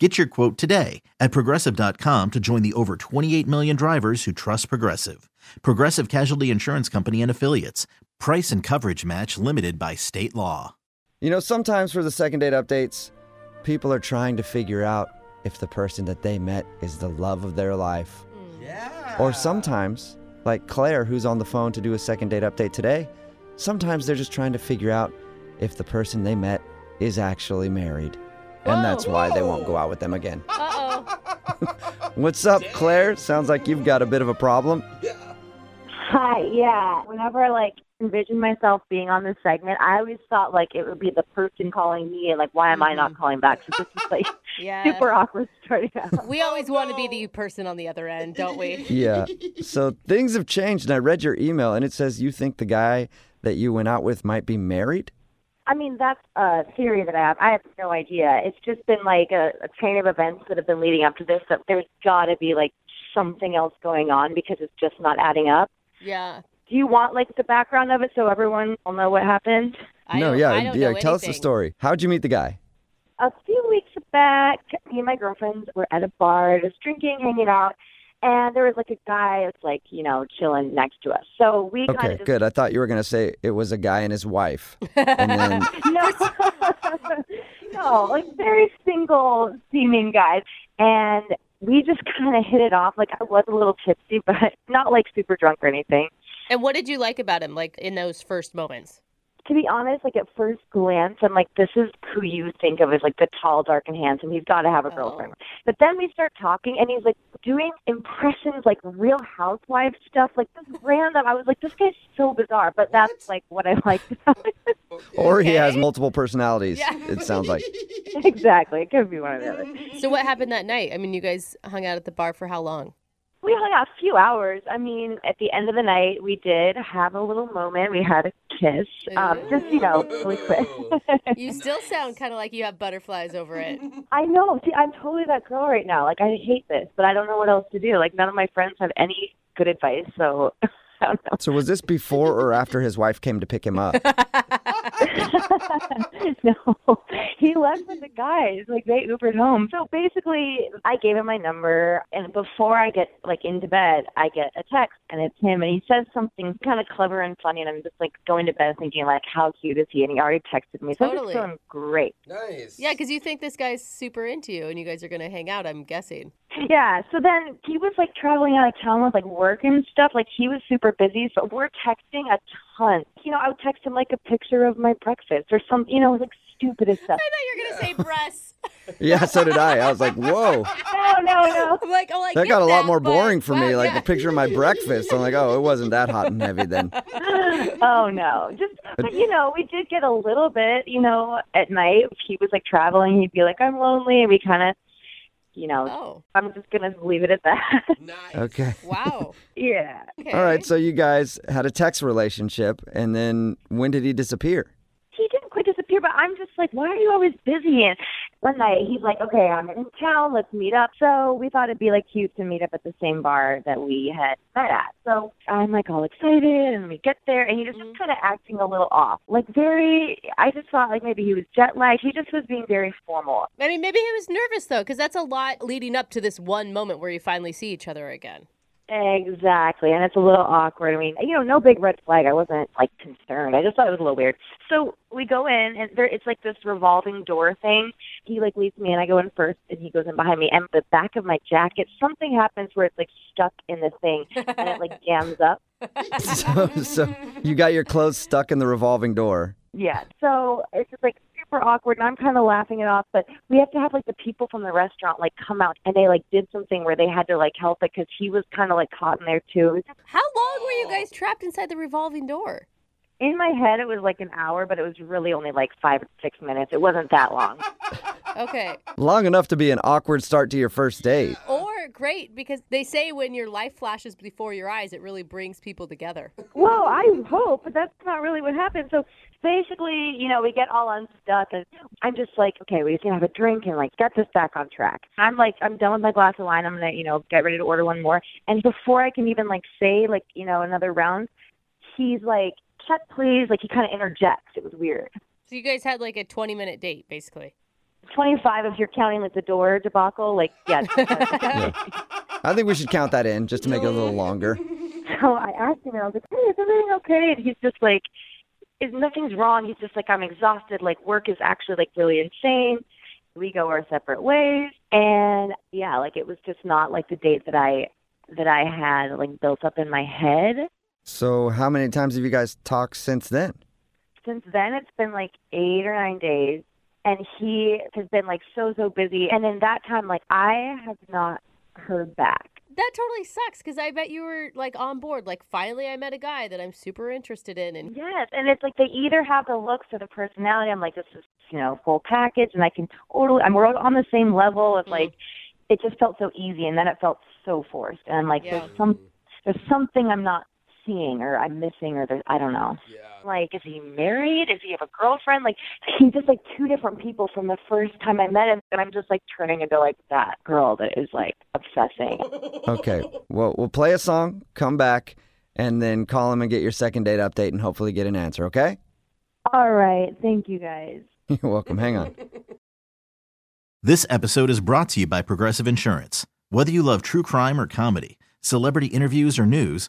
Get your quote today at progressive.com to join the over 28 million drivers who trust Progressive. Progressive Casualty Insurance Company and Affiliates. Price and coverage match limited by state law. You know, sometimes for the second date updates, people are trying to figure out if the person that they met is the love of their life. Yeah. Or sometimes, like Claire, who's on the phone to do a second date update today, sometimes they're just trying to figure out if the person they met is actually married. And that's why they won't go out with them again. Uh-oh. What's up, Claire? Sounds like you've got a bit of a problem. Hi, yeah. Whenever I like envisioned myself being on this segment, I always thought like it would be the person calling me and like why am I not mm-hmm. calling back? So this is like Yeah. super awkward starting out. We always want to be the person on the other end, don't we? Yeah. So things have changed, and I read your email, and it says you think the guy that you went out with might be married? I mean, that's a theory that I have. I have no idea. It's just been like a, a chain of events that have been leading up to this. That there's got to be like something else going on because it's just not adding up. Yeah. Do you want like the background of it so everyone will know what happened? I no, yeah, I don't yeah. know Tell us the story. How'd you meet the guy? a few weeks back, me and my girlfriends were at a bar, just drinking, hanging out, and there was like a guy that's like, you know, chilling next to us. So we kind Okay, of just good. I thought you were gonna say it was a guy and his wife, and then no, no, like very single seeming guys, and we just kind of hit it off. Like I was a little tipsy, but not like super drunk or anything. And what did you like about him, like in those first moments? To be honest, like at first glance, I'm like, this is who you think of as like the tall, dark, and handsome. He's got to have a Oh. girlfriend. But then we start talking, and he's like doing impressions, like Real Housewives stuff, like this random. I was like, this guy's so bizarre, but that's like what I like. about it. or he has multiple personalities. Yeah. It sounds like. exactly, it could be one of the other. So what happened that night? I mean, you guys hung out at the bar for how long? We hung out a few hours. I mean, at the end of the night, we did have a little moment. We had a kiss, um, just you know, really quick. You still sound kind of like you have butterflies over it. I know. See, I'm totally that girl right now. Like, I hate this, but I don't know what else to do. Like, none of my friends have any good advice, so I don't know. So was this before or after his wife came to pick him up? no, he left with the guys. Like, they Ubered home. So basically, I gave him my number, and before I get like into bed, I get a text, and it's him, and he says something kind of clever and funny, and I'm just like going to bed thinking like, how cute is he? And he already texted me, so I'm Totally. feeling great. Nice. Yeah, because you think this guy's super into you and you guys are going to hang out, I'm guessing. Yeah, so then he was like traveling out of town with like work and stuff. Like he was super busy, so we're texting a ton. You know, I would text him like a picture of my breakfast or some, you know, like stupidest stuff. I thought you were going to say breasts. yeah, so did I. I was like, whoa, No, no, no. I'm like, oh, I that got a lot that, more boring for me. Like yeah. the picture of my breakfast. I'm like, oh, it wasn't that hot and heavy then. oh no, just but you know, we did get a little bit. You know, at night if he was like traveling, he'd be like, "I'm lonely," and we kind of, you know, Oh, I'm just gonna leave it at that. Nice. Okay. wow. yeah. Okay. All right. So you guys had a text relationship, and then when did he disappear? he didn't quite disappear, but I'm just like, why are you always busy? And one night he's like, okay, I'm in town, let's meet up. So we thought it'd be like cute to meet up at the same bar that we had met at. So I'm like all excited, and we get there, and he just was mm-hmm. kind of acting a little off, like very. I just thought like maybe he was jet lagged. He just was being very formal. I mean, maybe he was nervous, though, because that's a lot leading up to this one moment where you finally see each other again. Exactly, and it's a little awkward. I mean, you know, no big red flag. I wasn't like concerned. I just thought it was a little weird. So we go in, and there it's like this revolving door thing. He like leads me, and I go in first, and he goes in behind me. And the back of my jacket, something happens where it's like stuck in the thing, and it like jams up. so, so you got your clothes stuck in the revolving door. Yeah. So it's just like super awkward, and I'm kind of laughing it off. But we have to have like the people from the restaurant like come out, and they like did something where they had to like help it because he was kind of like caught in there too. It was just, How long were you guys trapped inside the revolving door? in my head, it was like an hour, but it was really only like five or six minutes. It wasn't that long. Okay. Long enough to be an awkward start to your first date. Are great because they say when your life flashes before your eyes, it really brings people together. Well, I hope, but that's not really what happened. So basically, you know, we get all unstuck, and I'm just like, okay, we just gonna have a drink and like get this back on track. I'm like, I'm done with my glass of wine. I'm gonna, you know, get ready to order one more. And before I can even like say like, you know, another round, he's like, check please. Like he kind of interjects. It was weird. So you guys had like a 20 minute date, basically. 25 if you're counting like the door debacle. Like, yeah. I think we should count that in just to make it a little longer. So I asked him, and I was like, "Hey, is everything okay?" And he's just like, "Is nothing's wrong?" He's just like, "I'm exhausted. Like, work is actually like really insane." We go our separate ways, and yeah, like it was just not like the date that I that I had like built up in my head. So, how many times have you guys talked since then? Since then, it's been like eight or nine days, and he has been like so so busy. And in that time, like I have not heard back. That totally sucks because I bet you were like on board. Like, finally, I met a guy that I'm super interested in. And Yes, and it's like they either have the looks or the personality. I'm like, this is you know full package, and I can totally. I'm we're on the same level of mm-hmm. like. It just felt so easy, and then it felt so forced. And I'm like, Yeah. there's some, there's something I'm not seeing, or I'm missing, or there's I don't know. Yeah. Like, is he married? Does he have a girlfriend? Like, he's just like two different people from the first time I met him, and I'm just like turning into like that girl that is like obsessing. Okay. Well, we'll play a song, come back, and then call him and get your second date update and hopefully get an answer, okay? All right, thank you guys. You're welcome. Hang on. This episode is brought to you by Progressive Insurance. Whether you love true crime or comedy, celebrity interviews or news,